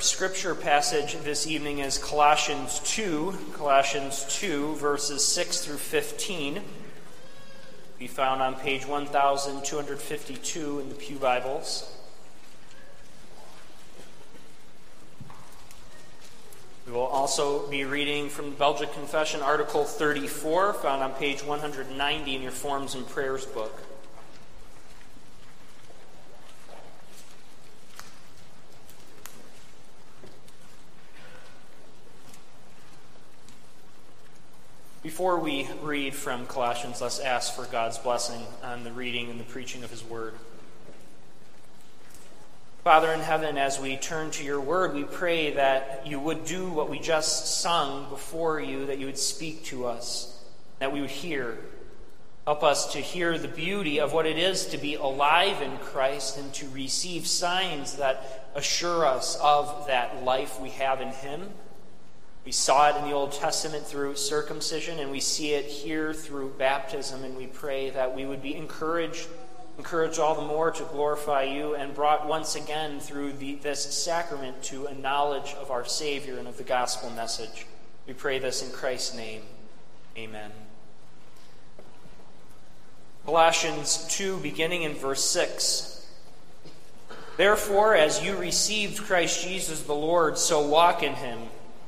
Our scripture passage this evening is Colossians 2, Colossians 2, verses 6 through 15. Be found on page 1252 in the Pew Bibles. We will also be reading from the Belgic Confession, Article 34, found on page 190 in your Forms and Prayers book. Before we read from Colossians, let's ask for God's blessing on the reading and the preaching of His Word. Father in heaven, as we turn to your word, we pray that you would do what we just sung before you, that you would speak to us, that we would hear. Help us to hear the beauty of what it is to be alive in Christ and to receive signs that assure us of that life we have in Him. We saw it in the Old Testament through circumcision, and we see it here through baptism, and we pray that we would be encouraged encouraged all the more to glorify you, and brought once again through the, this sacrament to a knowledge of our Savior and of the gospel message. We pray this in Christ's name. Amen. Colossians 2, beginning in verse 6. Therefore, as you received Christ Jesus the Lord, so walk in him,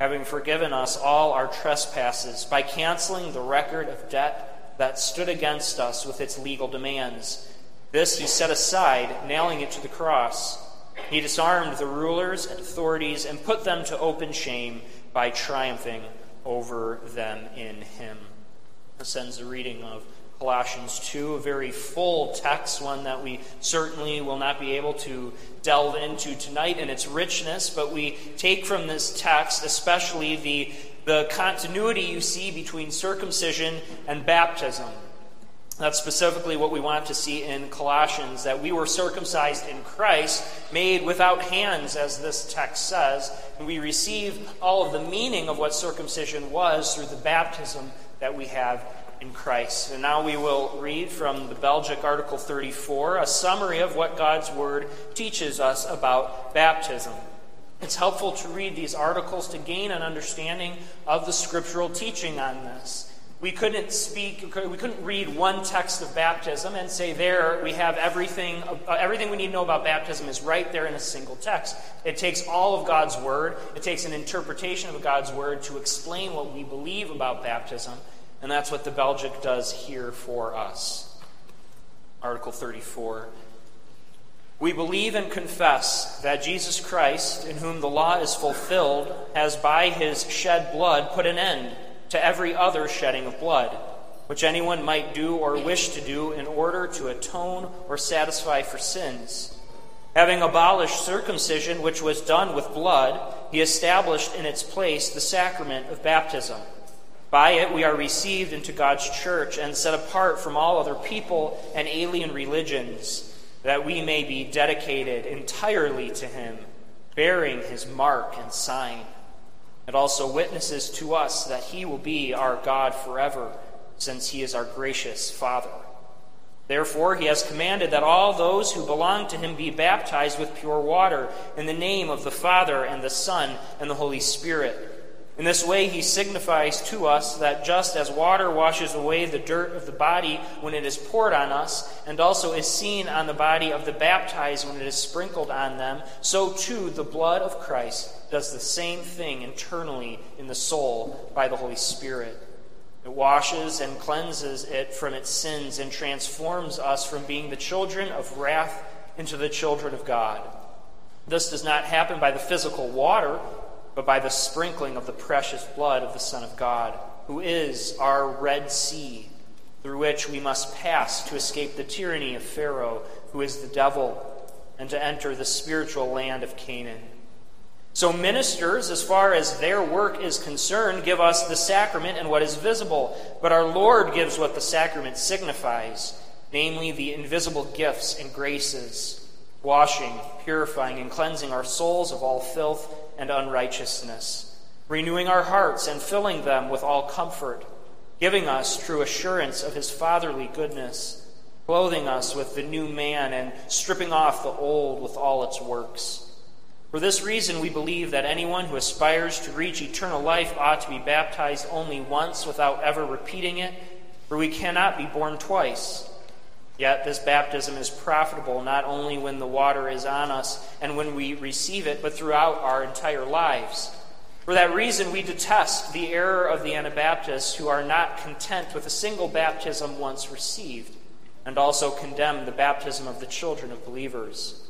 having forgiven us all our trespasses by canceling the record of debt that stood against us with its legal demands. This he set aside, nailing it to the cross. He disarmed the rulers and authorities and put them to open shame by triumphing over them in him. This ends the reading of Colossians 2, a very full text, one that we certainly will not be able to delve into tonight in its richness, but we take from this text especially the, the continuity you see between circumcision and baptism. That's specifically what we want to see in Colossians that we were circumcised in Christ, made without hands, as this text says. And we receive all of the meaning of what circumcision was through the baptism that we have in Christ. And now we will read from the Belgic Article 34 a summary of what God's Word teaches us about baptism. It's helpful to read these articles to gain an understanding of the scriptural teaching on this. We couldn't speak, we couldn't read one text of baptism and say, there we have everything, uh, everything we need to know about baptism is right there in a single text. It takes all of God's word, it takes an interpretation of God's word to explain what we believe about baptism, and that's what the Belgic does here for us. Article 34. We believe and confess that Jesus Christ, in whom the law is fulfilled, has by his shed blood put an end to every other shedding of blood, which anyone might do or wish to do in order to atone or satisfy for sins. Having abolished circumcision, which was done with blood, he established in its place the sacrament of baptism. By it we are received into God's church and set apart from all other people and alien religions, that we may be dedicated entirely to him, bearing his mark and sign. It also witnesses to us that he will be our God forever, since he is our gracious Father. Therefore, he has commanded that all those who belong to him be baptized with pure water in the name of the Father and the Son and the Holy Spirit. In this way, he signifies to us that just as water washes away the dirt of the body when it is poured on us, and also is seen on the body of the baptized when it is sprinkled on them, so too the blood of Christ does the same thing internally in the soul by the Holy Spirit. It washes and cleanses it from its sins and transforms us from being the children of wrath into the children of God. This does not happen by the physical water, but by the sprinkling of the precious blood of the Son of God, who is our Red Sea, through which we must pass to escape the tyranny of Pharaoh, who is the devil, and to enter the spiritual land of Canaan. So, ministers, as far as their work is concerned, give us the sacrament and what is visible, but our Lord gives what the sacrament signifies, namely the invisible gifts and graces washing, purifying, and cleansing our souls of all filth and unrighteousness, renewing our hearts and filling them with all comfort, giving us true assurance of his fatherly goodness, clothing us with the new man, and stripping off the old with all its works. For this reason, we believe that anyone who aspires to reach eternal life ought to be baptized only once without ever repeating it, for we cannot be born twice. Yet this baptism is profitable not only when the water is on us and when we receive it, but throughout our entire lives. For that reason, we detest the error of the Anabaptists who are not content with a single baptism once received, and also condemn the baptism of the children of believers.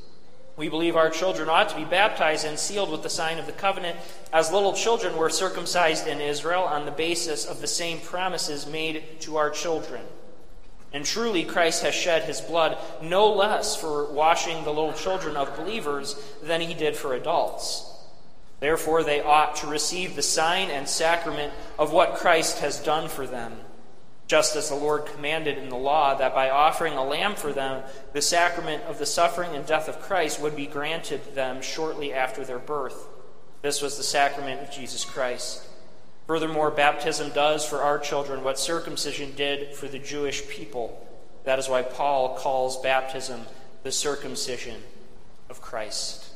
We believe our children ought to be baptized and sealed with the sign of the covenant, as little children were circumcised in Israel on the basis of the same promises made to our children. And truly, Christ has shed his blood no less for washing the little children of believers than he did for adults. Therefore, they ought to receive the sign and sacrament of what Christ has done for them, just as the Lord commanded in the law that by offering a lamb for them, the sacrament of the suffering and death of Christ would be granted them shortly after their birth. This was the sacrament of Jesus Christ. Furthermore, baptism does for our children what circumcision did for the Jewish people. That is why Paul calls baptism the circumcision of Christ.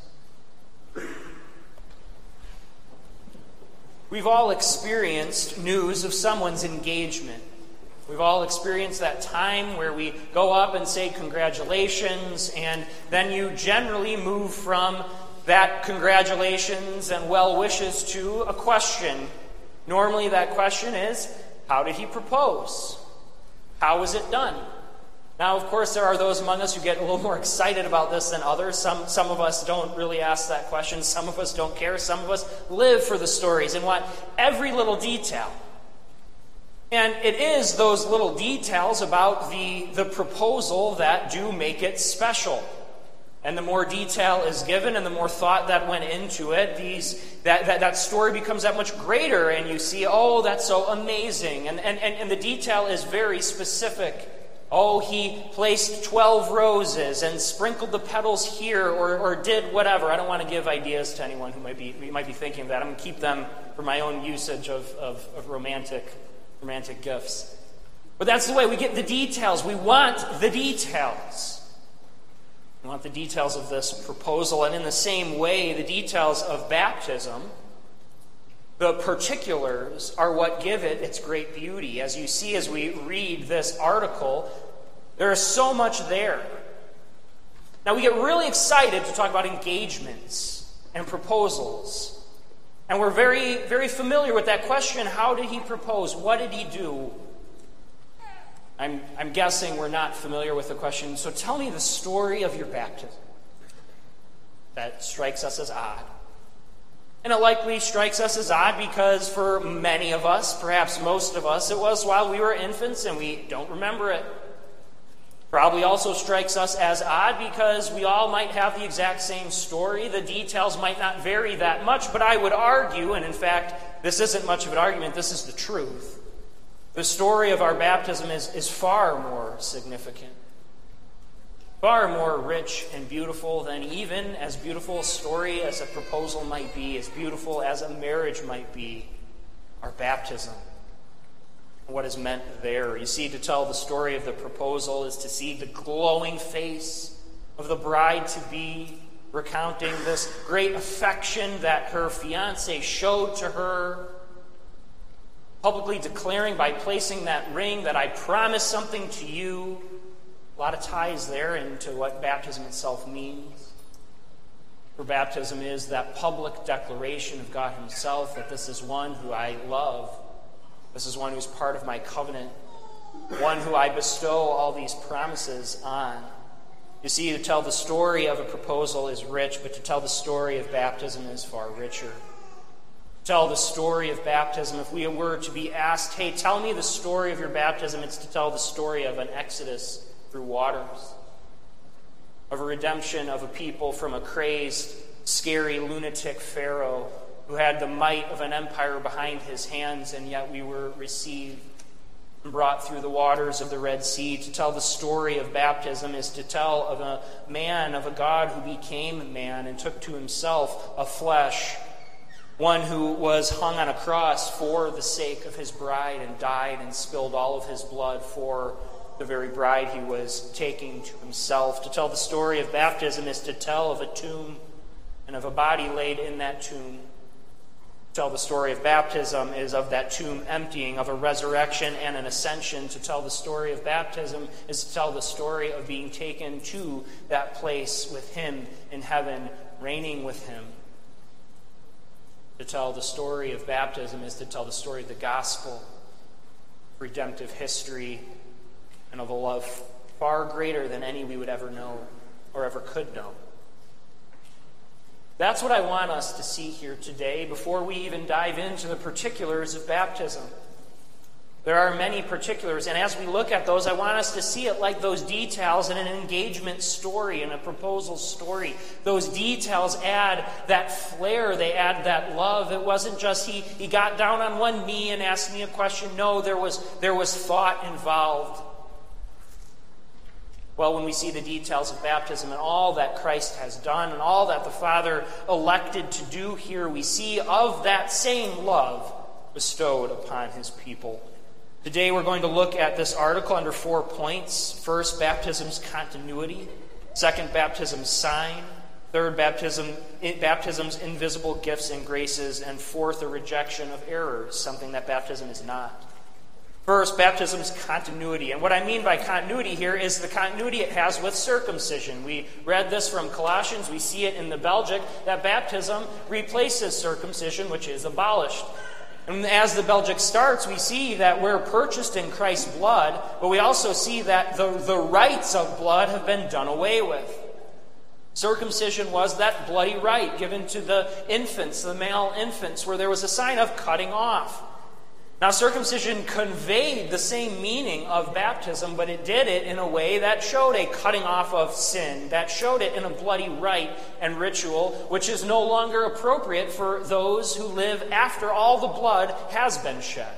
We've all experienced news of someone's engagement. We've all experienced that time where we go up and say congratulations, and then you generally move from that congratulations and well wishes to a question Normally, that question is how did he propose? How was it done? Now, of course, there are those among us who get a little more excited about this than others. Some, some of us don't really ask that question. Some of us don't care. Some of us live for the stories and want every little detail. And it is those little details about the, the proposal that do make it special. And the more detail is given and the more thought that went into it, these, that, that, that story becomes that much greater. And you see, oh, that's so amazing. And, and, and, and the detail is very specific. Oh, he placed 12 roses and sprinkled the petals here or, or did whatever. I don't want to give ideas to anyone who might be, might be thinking of that. I'm going to keep them for my own usage of, of, of romantic, romantic gifts. But that's the way we get the details. We want the details. We want the details of this proposal, and in the same way, the details of baptism, the particulars, are what give it its great beauty. As you see as we read this article, there is so much there. Now, we get really excited to talk about engagements and proposals. And we're very, very familiar with that question how did he propose? What did he do? I'm, I'm guessing we're not familiar with the question. So tell me the story of your baptism. That strikes us as odd. And it likely strikes us as odd because for many of us, perhaps most of us, it was while we were infants and we don't remember it. Probably also strikes us as odd because we all might have the exact same story. The details might not vary that much, but I would argue, and in fact, this isn't much of an argument, this is the truth the story of our baptism is, is far more significant, far more rich and beautiful than even as beautiful a story as a proposal might be, as beautiful as a marriage might be, our baptism. What is meant there. You see, to tell the story of the proposal is to see the glowing face of the bride to be recounting this great affection that her fiance showed to her publicly declaring by placing that ring that I promise something to you. A lot of ties there into what baptism itself means. For baptism is that public declaration of God Himself that this is one who I love, This is one who's part of my covenant, one who I bestow all these promises on. You see, to tell the story of a proposal is rich, but to tell the story of baptism is far richer. Tell the story of baptism. If we were to be asked, hey, tell me the story of your baptism, it's to tell the story of an exodus through waters, of a redemption of a people from a crazed, scary, lunatic Pharaoh who had the might of an empire behind his hands, and yet we were received and brought through the waters of the Red Sea. To tell the story of baptism is to tell of a man, of a God who became man and took to himself a flesh, one who was hung on a cross for the sake of his bride and died and spilled all of his blood for the very bride he was taking to himself. To tell the story of baptism is to tell of a tomb and of a body laid in that tomb To tell the story of baptism is of that tomb emptying, of a resurrection and an ascension. To tell the story of baptism is to tell the story of being taken to that place with Him in heaven, reigning with Him. To tell the story of baptism is to tell the story of the gospel, redemptive history, and of a love far greater than any we would ever know or ever could know. That's what I want us to see here today before we even dive into the particulars of baptism. There are many particulars, and as we look at those, I want us to see it like those details in an engagement story, in a proposal story. Those details add that flair, they add that love. It wasn't just he, he got down on one knee and asked me a question. No, there was, there was thought involved. Well, when we see the details of baptism and all that Christ has done and all that the Father elected to do here, we see of that same love bestowed upon his people. Today we're going to look at this article under four points. First, baptism's continuity. Second, baptism's sign. Third, baptism, baptism's invisible gifts and graces. And fourth, a rejection of errors, something that baptism is not. First, baptism's continuity. And what I mean by continuity here is the continuity it has with circumcision. We read this from Colossians. We see it in the Belgic that baptism replaces circumcision, which is abolished. And as the Belgic starts, we see that we're purchased in Christ's blood, but we also see that the, the rites of blood have been done away with. Circumcision was that bloody rite given to the infants, the male infants, where there was a sign of cutting off. Now, circumcision conveyed the same meaning of baptism, but it did it in a way that showed a cutting off of sin, that showed it in a bloody rite and ritual, which is no longer appropriate for those who live after all the blood has been shed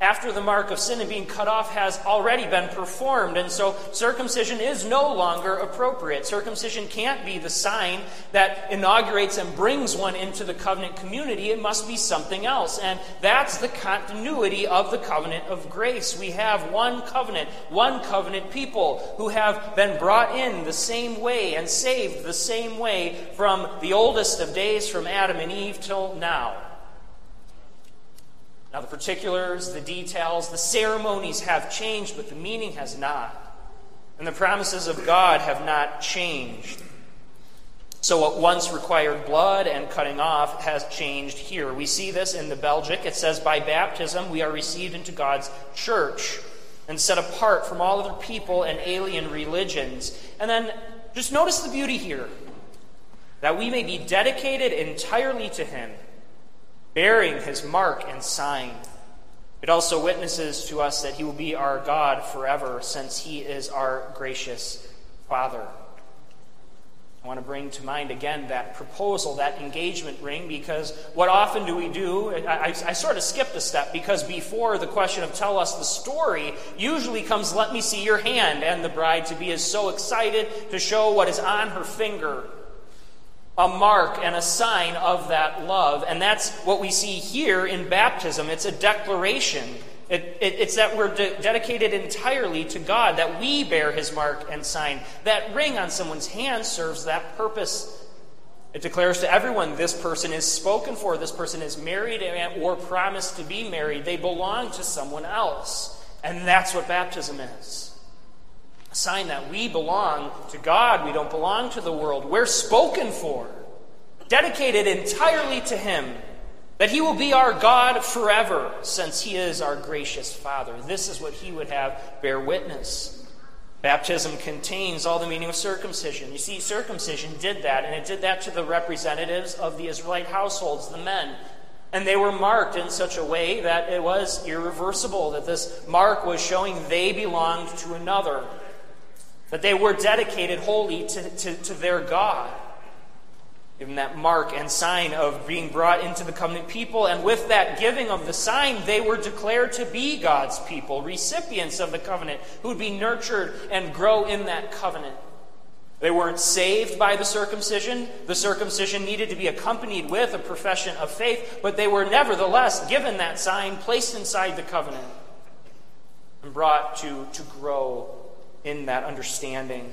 after the mark of sin and being cut off has already been performed. And so circumcision is no longer appropriate. Circumcision can't be the sign that inaugurates and brings one into the covenant community. It must be something else. And that's the continuity of the covenant of grace. We have one covenant, one covenant people who have been brought in the same way and saved the same way from the oldest of days, from Adam and Eve till now. Now, the particulars, the details, the ceremonies have changed, but the meaning has not. And the promises of God have not changed. So, what once required blood and cutting off has changed here. We see this in the Belgic. It says, By baptism we are received into God's church and set apart from all other people and alien religions. And then just notice the beauty here that we may be dedicated entirely to Him bearing his mark and sign. It also witnesses to us that he will be our God forever, since he is our gracious Father. I want to bring to mind again that proposal, that engagement ring, because what often do we do? I, I, I, sort of skipped a step because before the question of tell us the story usually comes, let me see your hand. And the bride to be is so excited to show what is on her finger a mark and a sign of that love. And that's what we see here in baptism. It's a declaration. It, it, it's that we're de- dedicated entirely to God, that we bear his mark and sign. That ring on someone's hand serves that purpose. It declares to everyone this person is spoken for, this person is married eh, or promised to be married. They belong to someone else. And that's what baptism is a sign that we belong to God. We don't belong to the world. We're spoken for, dedicated entirely to Him. that he will be our God forever, since he is our gracious Father. This is what he would have bear witness. Baptism contains all the meaning of circumcision. You see, circumcision did that, and it did that to the representatives of the Israelite households, the men. And they were marked in such a way that it was irreversible, that this mark was showing they belonged to another, that they were dedicated wholly to, to, to their God given that mark and sign of being brought into the covenant people. And with that giving of the sign, they were declared to be God's people, recipients of the covenant, who would be nurtured and grow in that covenant. They weren't saved by the circumcision. The circumcision needed to be accompanied with a profession of faith, but they were nevertheless given that sign, placed inside the covenant, and brought to, to grow in that understanding.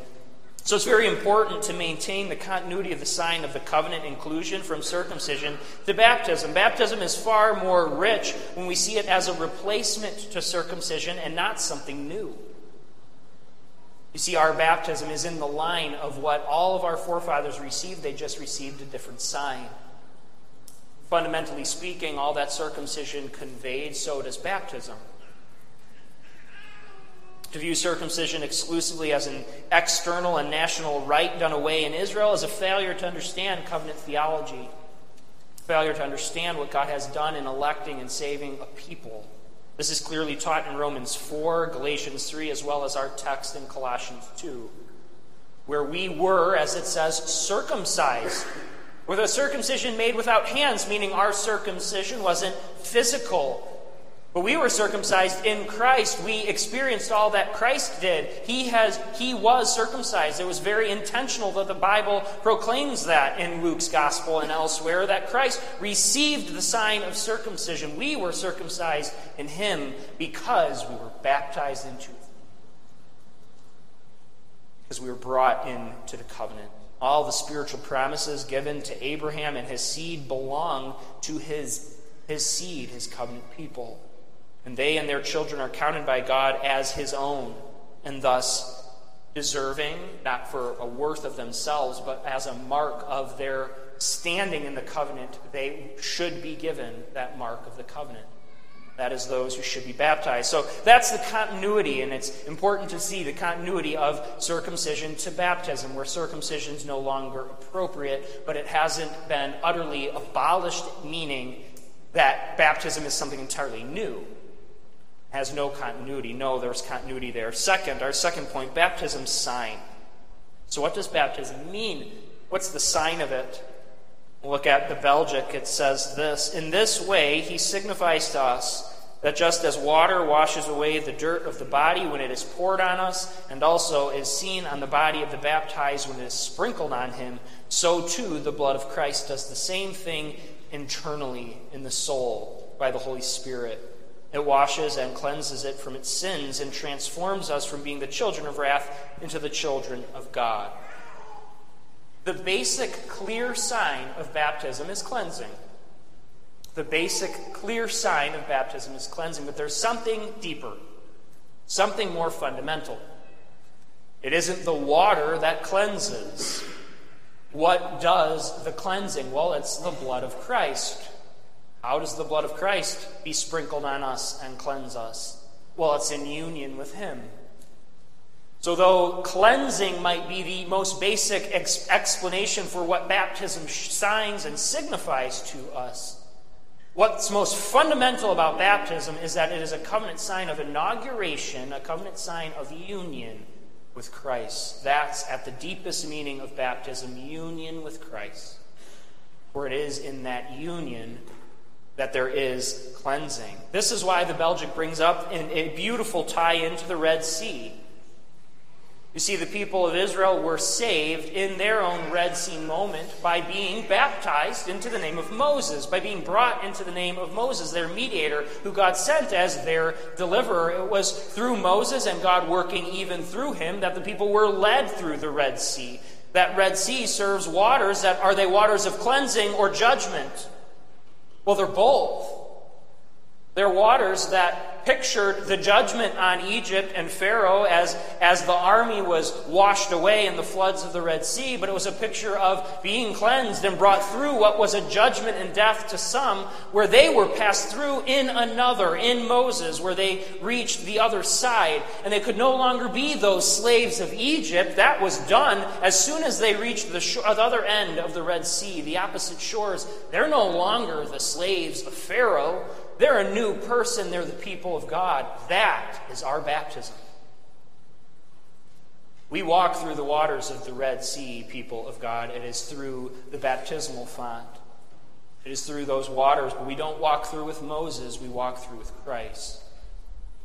So it's very important to maintain the continuity of the sign of the covenant inclusion from circumcision to baptism. Baptism is far more rich when we see it as a replacement to circumcision and not something new. You see, our baptism is in the line of what all of our forefathers received, they just received a different sign. Fundamentally speaking, all that circumcision conveyed, so does baptism. To view circumcision exclusively as an external and national rite done away in Israel is a failure to understand covenant theology, failure to understand what God has done in electing and saving a people. This is clearly taught in Romans 4, Galatians 3, as well as our text in Colossians 2, where we were, as it says, circumcised with a circumcision made without hands, meaning our circumcision wasn't physical but we were circumcised in Christ. We experienced all that Christ did. He has he was circumcised. It was very intentional that the Bible proclaims that in Luke's gospel and elsewhere that Christ received the sign of circumcision. We were circumcised in him because we were baptized into him. because we were brought into the covenant. All the spiritual promises given to Abraham and his seed belong to his, his seed, his covenant people and they and their children are counted by God as his own, and thus deserving, not for a worth of themselves, but as a mark of their standing in the covenant, they should be given that mark of the covenant. That is those who should be baptized. So that's the continuity, and it's important to see the continuity of circumcision to baptism, where circumcision is no longer appropriate, but it hasn't been utterly abolished, meaning that baptism is something entirely new has no continuity. No, there's continuity there. Second, our second point baptism sign. So, what does baptism mean? What's the sign of it? look at the Belgic. It says this In this way, he signifies to us that just as water washes away the dirt of the body when it is poured on us, and also is seen on the body of the baptized when it is sprinkled on him, so too the blood of Christ does the same thing internally in the soul by the Holy Spirit. It washes and cleanses it from its sins and transforms us from being the children of wrath into the children of God. The basic clear sign of baptism is cleansing. The basic clear sign of baptism is cleansing, but there's something deeper, something more fundamental. It isn't the water that cleanses. What does the cleansing? Well, it's the blood of Christ. How does the blood of Christ be sprinkled on us and cleanse us? Well, it's in union with Him. So, though cleansing might be the most basic ex- explanation for what baptism signs and signifies to us, what's most fundamental about baptism is that it is a covenant sign of inauguration, a covenant sign of union with Christ. That's at the deepest meaning of baptism union with Christ. For it is in that union that there is cleansing. This is why the Belgic brings up a beautiful tie into the Red Sea. You see, the people of Israel were saved in their own Red Sea moment by being baptized into the name of Moses, by being brought into the name of Moses, their mediator, who God sent as their deliverer. It was through Moses and God working even through him that the people were led through the Red Sea. That Red Sea serves waters that are they waters of cleansing or judgment? Well, they're both. They're waters that pictured the judgment on Egypt and Pharaoh as, as the army was washed away in the floods of the Red Sea, but it was a picture of being cleansed and brought through what was a judgment and death to some, where they were passed through in another, in Moses, where they reached the other side. And they could no longer be those slaves of Egypt. That was done as soon as they reached the, the other end of the Red Sea, the opposite shores. They're no longer the slaves of Pharaoh. They're a new person. They're the people of God. That is our baptism. We walk through the waters of the Red Sea, people of God. It is through the baptismal font. It is through those waters, but we don't walk through with Moses, we walk through with Christ.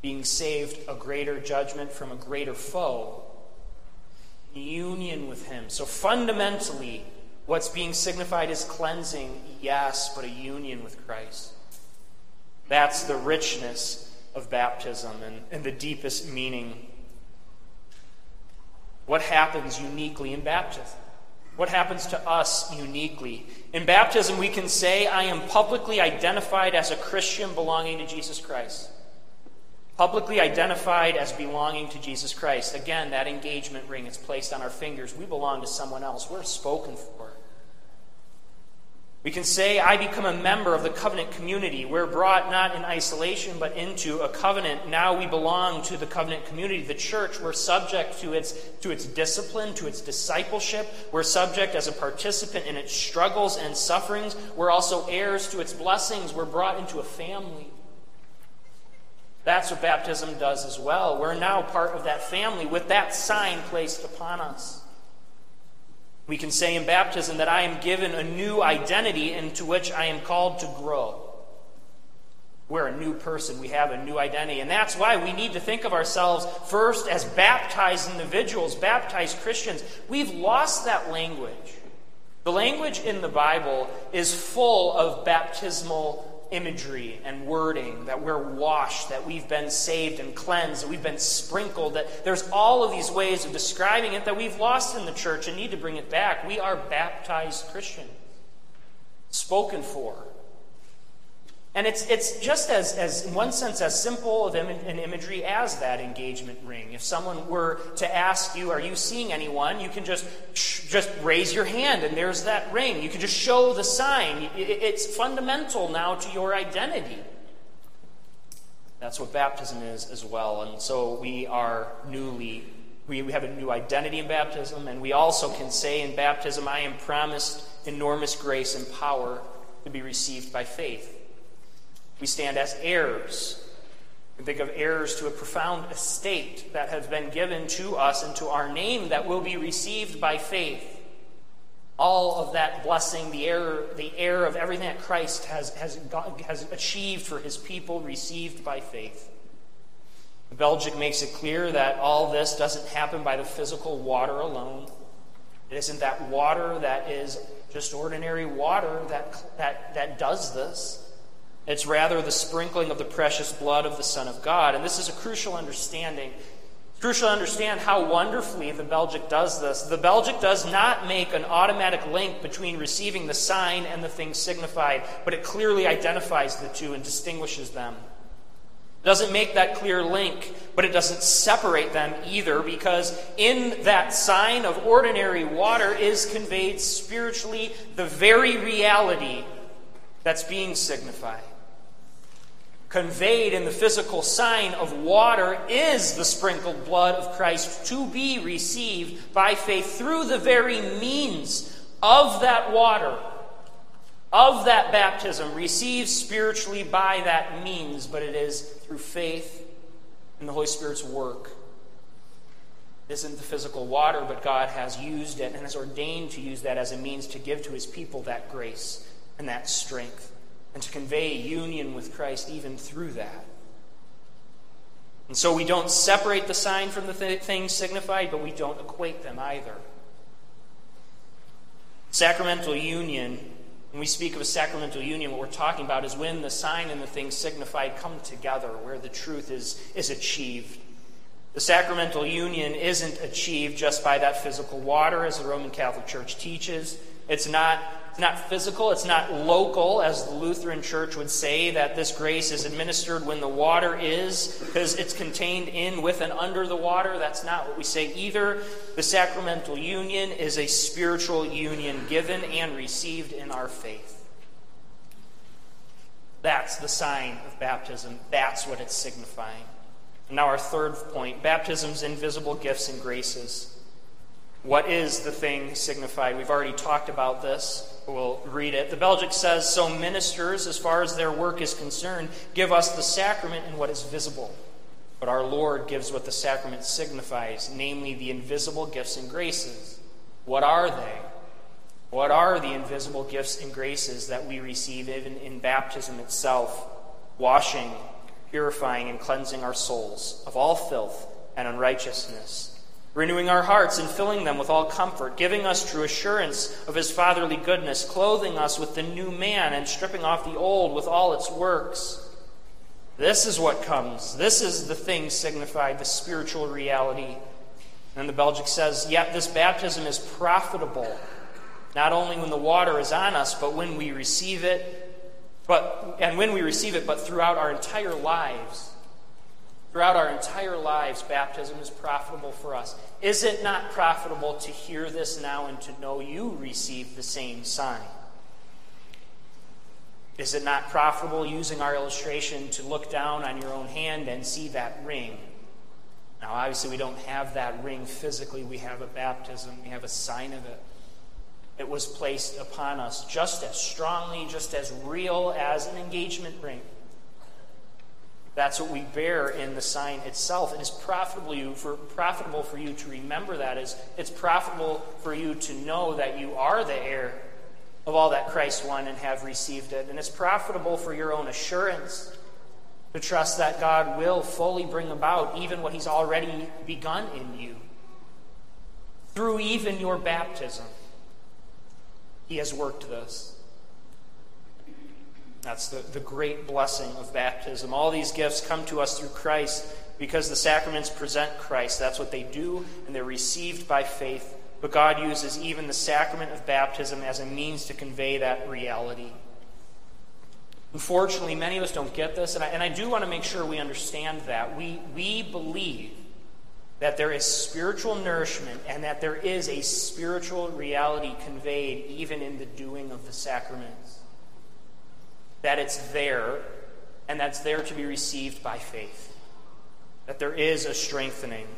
Being saved a greater judgment from a greater foe, union with Him. So fundamentally, what's being signified is cleansing, yes, but a union with Christ. That's the richness of baptism and, and the deepest meaning. What happens uniquely in baptism? What happens to us uniquely? In baptism, we can say, I am publicly identified as a Christian belonging to Jesus Christ. Publicly identified as belonging to Jesus Christ. Again, that engagement ring is placed on our fingers. We belong to someone else. We're spoken for. We can say, I become a member of the covenant community. We're brought not in isolation, but into a covenant. Now we belong to the covenant community, the church. We're subject to its, to its discipline, to its discipleship. We're subject as a participant in its struggles and sufferings. We're also heirs to its blessings. We're brought into a family. That's what baptism does as well. We're now part of that family with that sign placed upon us. We can say in baptism that I am given a new identity into which I am called to grow. We're a new person. We have a new identity. And that's why we need to think of ourselves first as baptized individuals, baptized Christians. We've lost that language. The language in the Bible is full of baptismal imagery and wording that we're washed, that we've been saved and cleansed, that we've been sprinkled, that there's all of these ways of describing it that we've lost in the church and need to bring it back. We are baptized Christians, spoken for, and it's, it's just as, as, in one sense, as simple of an imagery as that engagement ring. If someone were to ask you, Are you seeing anyone? you can just, just raise your hand and there's that ring. You can just show the sign. It's fundamental now to your identity. That's what baptism is as well. And so we are newly, we, we have a new identity in baptism, and we also can say in baptism, I am promised enormous grace and power to be received by faith. We stand as heirs. We think of heirs to a profound estate that has been given to us and to our name that will be received by faith. All of that blessing, the heir, the heir of everything that Christ has, has, got, has achieved for his people, received by faith. Belgic makes it clear that all this doesn't happen by the physical water alone. It isn't that water that is just ordinary water that, that, that does this. It's rather the sprinkling of the precious blood of the Son of God. And this is a crucial understanding. Crucial to understand how wonderfully the Belgic does this. The Belgic does not make an automatic link between receiving the sign and the thing signified, but it clearly identifies the two and distinguishes them. It doesn't make that clear link, but it doesn't separate them either, because in that sign of ordinary water is conveyed spiritually the very reality that's being signified conveyed in the physical sign of water is the sprinkled blood of Christ to be received by faith through the very means of that water, of that baptism, received spiritually by that means, but it is through faith in the Holy Spirit's work. Isn't the physical water, but God has used it and has ordained to use that as a means to give to his people that grace and that strength and to convey union with Christ even through that. And so we don't separate the sign from the th- things signified, but we don't equate them either. Sacramental union, when we speak of a sacramental union, what we're talking about is when the sign and the thing signified come together, where the truth is, is achieved. The sacramental union isn't achieved just by that physical water, as the Roman Catholic Church teaches. It's not it's not physical, it's not local, as the Lutheran Church would say, that this grace is administered when the water is, because it's contained in, with, and under the water. That's not what we say either. The sacramental union is a spiritual union given and received in our faith. That's the sign of baptism. That's what it's signifying. now, our third point baptism's invisible gifts and graces. What is the thing signified? We've already talked about this. We'll read it. The Belgic says So ministers, as far as their work is concerned, give us the sacrament in what is visible. But our Lord gives what the sacrament signifies, namely the invisible gifts and graces. What are they? What are the invisible gifts and graces that we receive even in baptism itself? Washing, purifying, and cleansing our souls of all filth and unrighteousness, renewing our hearts and filling them with all comfort, giving us true assurance of His fatherly goodness, clothing us with the new man, and stripping off the old with all its works. This is what comes. This is the thing signified, the spiritual reality. And the Belgic says, Yet this baptism is profitable not only when the water is on us, but when we receive it, but, and when we receive it, but throughout our entire lives. Throughout our entire lives, baptism is profitable for us. Is it not profitable to hear this now and to know you receive the same sign? Is it not profitable, using our illustration, to look down on your own hand and see that ring? Now, obviously, we don't have that ring physically. We have a baptism, we have a sign of it it was placed upon us just as strongly, just as real as an engagement ring. That's what we bear in the sign itself. And It is profitable for, profitable for you to remember that. Is it's profitable for you to know that you are the heir of all that Christ won and have received it. And it's profitable for your own assurance to trust that God will fully bring about even what He's already begun in you through even your baptism. He has worked this. That's the, the great blessing of baptism. All these gifts come to us through Christ because the sacraments present Christ. That's what they do, and they're received by faith. But God uses even the sacrament of baptism as a means to convey that reality. Unfortunately, many of us don't get this, and I, and I do want to make sure we understand that. We, we believe that there is spiritual nourishment and that there is a spiritual reality conveyed even in the doing of the sacraments. That it's there and that's there to be received by faith. That there is a strengthening.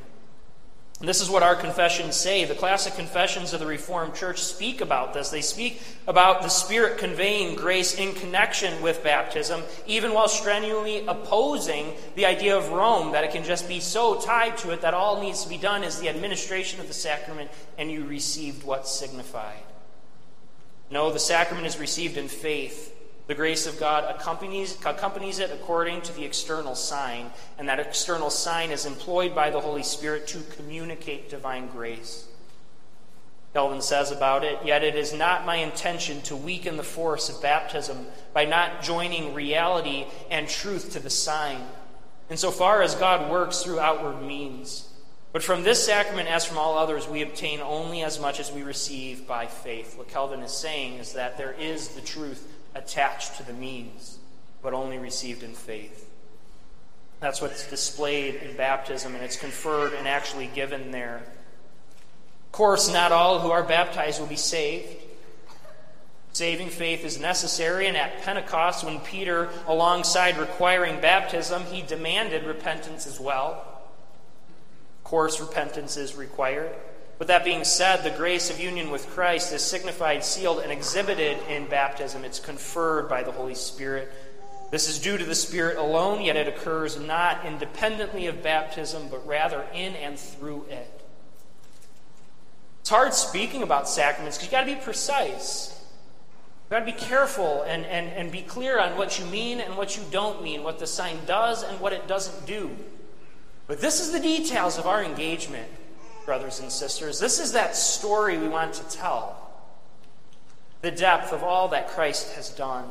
And this is what our confessions say. The classic confessions of the Reformed Church speak about this. They speak about the Spirit conveying grace in connection with baptism, even while strenuously opposing the idea of Rome, that it can just be so tied to it that all needs to be done is the administration of the sacrament and you received what's signified. No, the sacrament is received in faith the grace of God accompanies, accompanies it according to the external sign, and that external sign is employed by the Holy Spirit to communicate divine grace. Calvin says about it, Yet it is not my intention to weaken the force of baptism by not joining reality and truth to the sign, insofar as God works through outward means. But from this sacrament, as from all others, we obtain only as much as we receive by faith. What Calvin is saying is that there is the truth attached to the means, but only received in faith. That's what's displayed in baptism, and it's conferred and actually given there. Of course, not all who are baptized will be saved. Saving faith is necessary, and at Pentecost, when Peter, alongside requiring baptism, he demanded repentance as well. Of course, repentance is required. With that being said, the grace of union with Christ is signified, sealed, and exhibited in baptism. It's conferred by the Holy Spirit. This is due to the Spirit alone, yet it occurs not independently of baptism, but rather in and through it. It's hard speaking about sacraments because you've got to be precise. You've got to be careful and, and, and be clear on what you mean and what you don't mean, what the sign does and what it doesn't do. But this is the details of our engagement brothers and sisters. This is that story we want to tell the depth of all that Christ has done.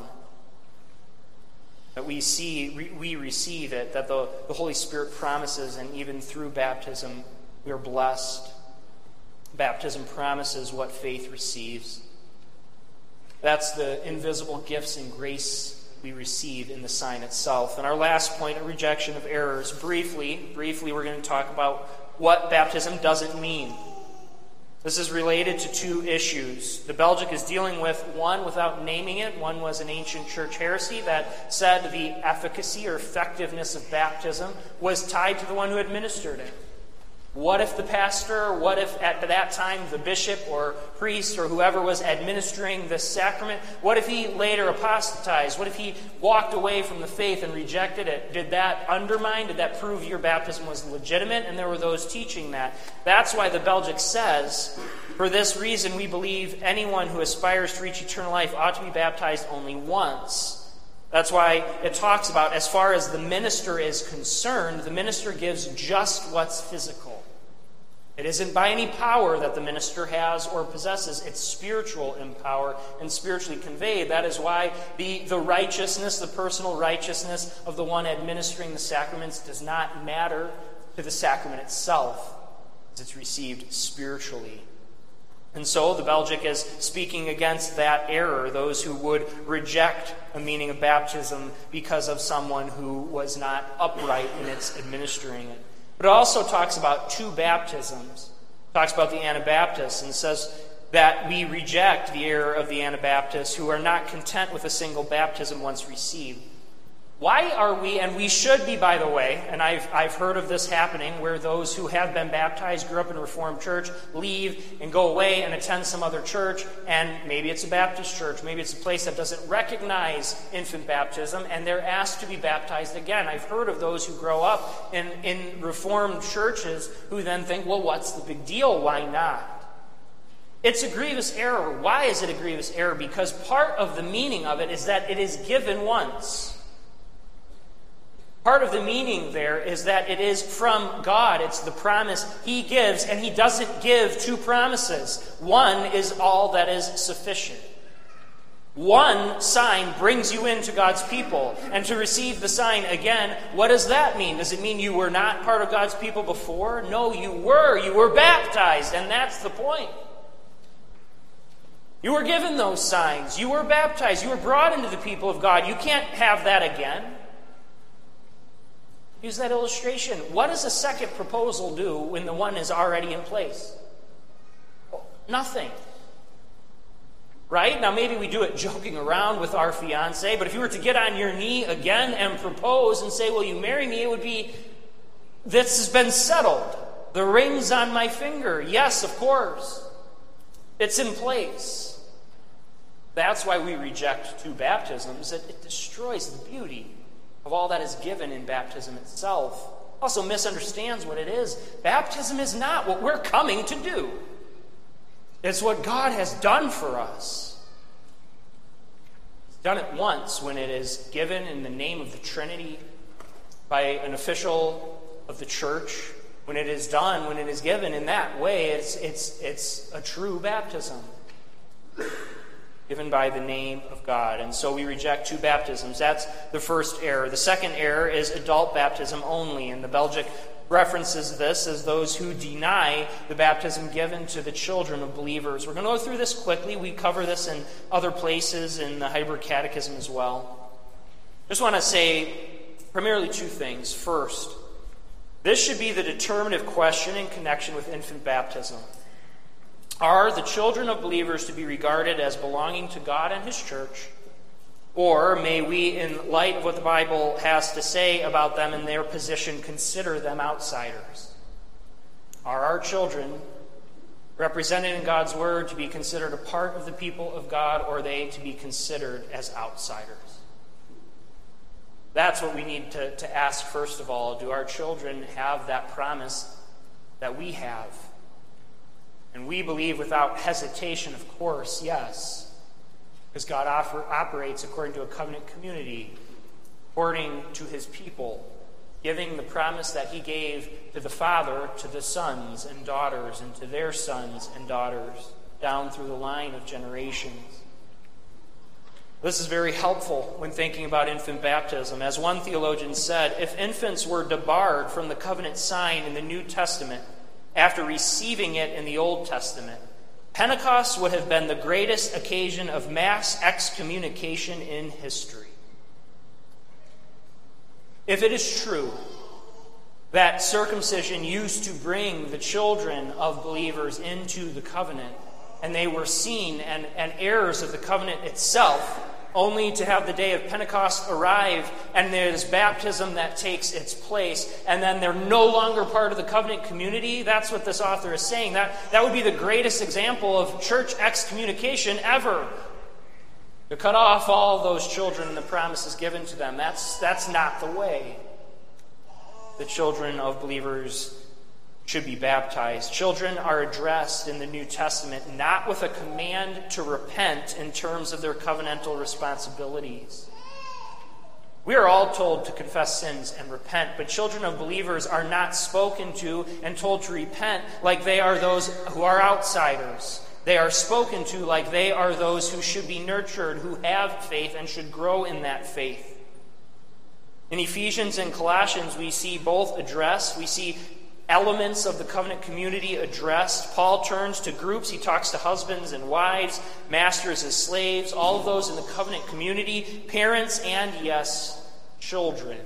That we see, we receive it, that the, the Holy Spirit promises, and even through baptism, we are blessed. Baptism promises what faith receives. That's the invisible gifts and grace we receive in the sign itself. And our last point, a rejection of errors. Briefly, briefly, we're going to talk about what baptism doesn't mean. This is related to two issues. The Belgic is dealing with one without naming it. One was an ancient church heresy that said the efficacy or effectiveness of baptism was tied to the one who administered it. What if the pastor, what if at that time the bishop or priest or whoever was administering the sacrament, what if he later apostatized? What if he walked away from the faith and rejected it? Did that undermine? Did that prove your baptism was legitimate? And there were those teaching that. That's why the Belgic says, for this reason, we believe anyone who aspires to reach eternal life ought to be baptized only once. That's why it talks about, as far as the minister is concerned, the minister gives just what's physical. It isn't by any power that the minister has or possesses. It's spiritual in power and spiritually conveyed. That is why the, the righteousness, the personal righteousness of the one administering the sacraments does not matter to the sacrament itself, as it's received spiritually. And so the Belgic is speaking against that error, those who would reject a meaning of baptism because of someone who was not upright in its administering it. But it also talks about two baptisms. It talks about the Anabaptists and says that we reject the error of the Anabaptists who are not content with a single baptism once received. Why are we, and we should be, by the way, and I've, I've heard of this happening where those who have been baptized, grew up in a Reformed church, leave and go away and attend some other church, and maybe it's a Baptist church, maybe it's a place that doesn't recognize infant baptism, and they're asked to be baptized again. I've heard of those who grow up in, in Reformed churches who then think, well, what's the big deal? Why not? It's a grievous error. Why is it a grievous error? Because part of the meaning of it is that it is given once. Part of the meaning there is that it is from God. It's the promise He gives, and He doesn't give two promises. One is all that is sufficient. One sign brings you into God's people. And to receive the sign again, what does that mean? Does it mean you were not part of God's people before? No, you were. You were baptized, and that's the point. You were given those signs. You were baptized. You were brought into the people of God. You can't have that again. Use that illustration. What does a second proposal do when the one is already in place? Nothing. Right? Now, maybe we do it joking around with our fiance, but if you were to get on your knee again and propose and say, Will you marry me? it would be, This has been settled. The ring's on my finger. Yes, of course. It's in place. That's why we reject two baptisms. It, it destroys the beauty of all that is given in baptism itself. Also misunderstands what it is. Baptism is not what we're coming to do. It's what God has done for us. He's done it once when it is given in the name of the Trinity by an official of the church. When it is done, when it is given in that way, it's, it's, it's a true baptism given by the name of God. And so we reject two baptisms. That's the first error. The second error is adult baptism only. And the Belgic references this as those who deny the baptism given to the children of believers. We're going to go through this quickly. We cover this in other places in the Heidelberg Catechism as well. I Just want to say primarily two things. First, this should be the determinative question in connection with infant baptism. Are the children of believers to be regarded as belonging to God and His church? Or may we, in light of what the Bible has to say about them and their position, consider them outsiders? Are our children represented in God's Word to be considered a part of the people of God, or are they to be considered as outsiders? That's what we need to, to ask first of all. Do our children have that promise that we have? And we believe without hesitation, of course, yes, because God offer, operates according to a covenant community, according to his people, giving the promise that he gave to the Father, to the sons and daughters, and to their sons and daughters, down through the line of generations. This is very helpful when thinking about infant baptism. As one theologian said, if infants were debarred from the covenant sign in the New Testament, after receiving it in the Old Testament, Pentecost would have been the greatest occasion of mass excommunication in history. If it is true that circumcision used to bring the children of believers into the covenant, and they were seen and, and heirs of the covenant itself, only to have the day of Pentecost arrive and there's baptism that takes its place, and then they're no longer part of the covenant community. That's what this author is saying. That, that would be the greatest example of church excommunication ever. To cut off all those children and the promises given to them. That's, that's not the way the children of believers should be baptized. Children are addressed in the New Testament not with a command to repent in terms of their covenantal responsibilities. We are all told to confess sins and repent, but children of believers are not spoken to and told to repent like they are those who are outsiders. They are spoken to like they are those who should be nurtured, who have faith and should grow in that faith. In Ephesians and Colossians, we see both address, We see elements of the covenant community addressed. Paul turns to groups. He talks to husbands and wives, masters as slaves, all of those in the covenant community, parents, and yes, children,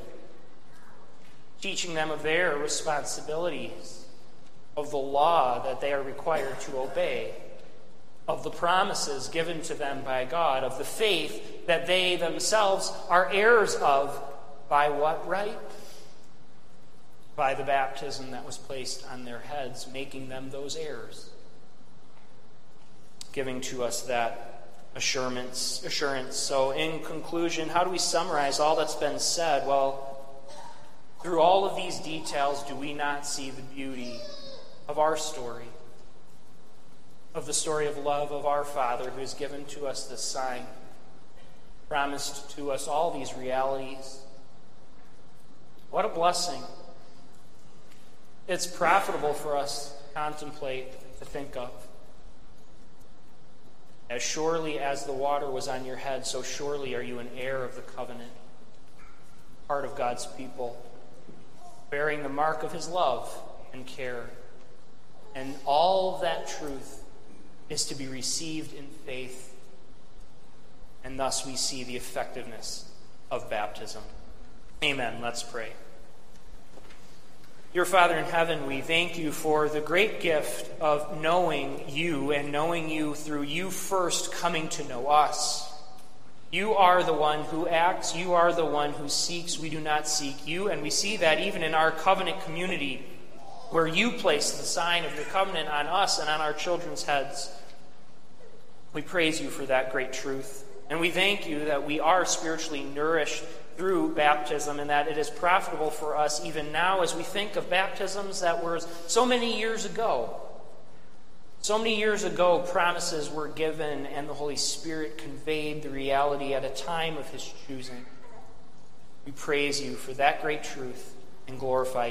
teaching them of their responsibilities, of the law that they are required to obey, of the promises given to them by God, of the faith that they themselves are heirs of by what right? By the baptism that was placed on their heads, making them those heirs. Giving to us that assurance. assurance. So, in conclusion, how do we summarize all that's been said? Well, through all of these details, do we not see the beauty of our story? Of the story of love of our Father who has given to us this sign, promised to us all these realities what a blessing. It's profitable for us to contemplate, to think of. As surely as the water was on your head, so surely are you an heir of the covenant, part of God's people, bearing the mark of his love and care. And all that truth is to be received in faith. And thus we see the effectiveness of baptism. Amen. Let's pray. Your Father in heaven, we thank you for the great gift of knowing you and knowing you through you first coming to know us. You are the one who acts, you are the one who seeks. We do not seek you, and we see that even in our covenant community, where you place the sign of your covenant on us and on our children's heads. We praise you for that great truth. And we thank you that we are spiritually nourished through baptism and that it is profitable for us even now as we think of baptisms that were so many years ago. So many years ago, promises were given, and the Holy Spirit conveyed the reality at a time of His choosing. We praise you for that great truth and glorify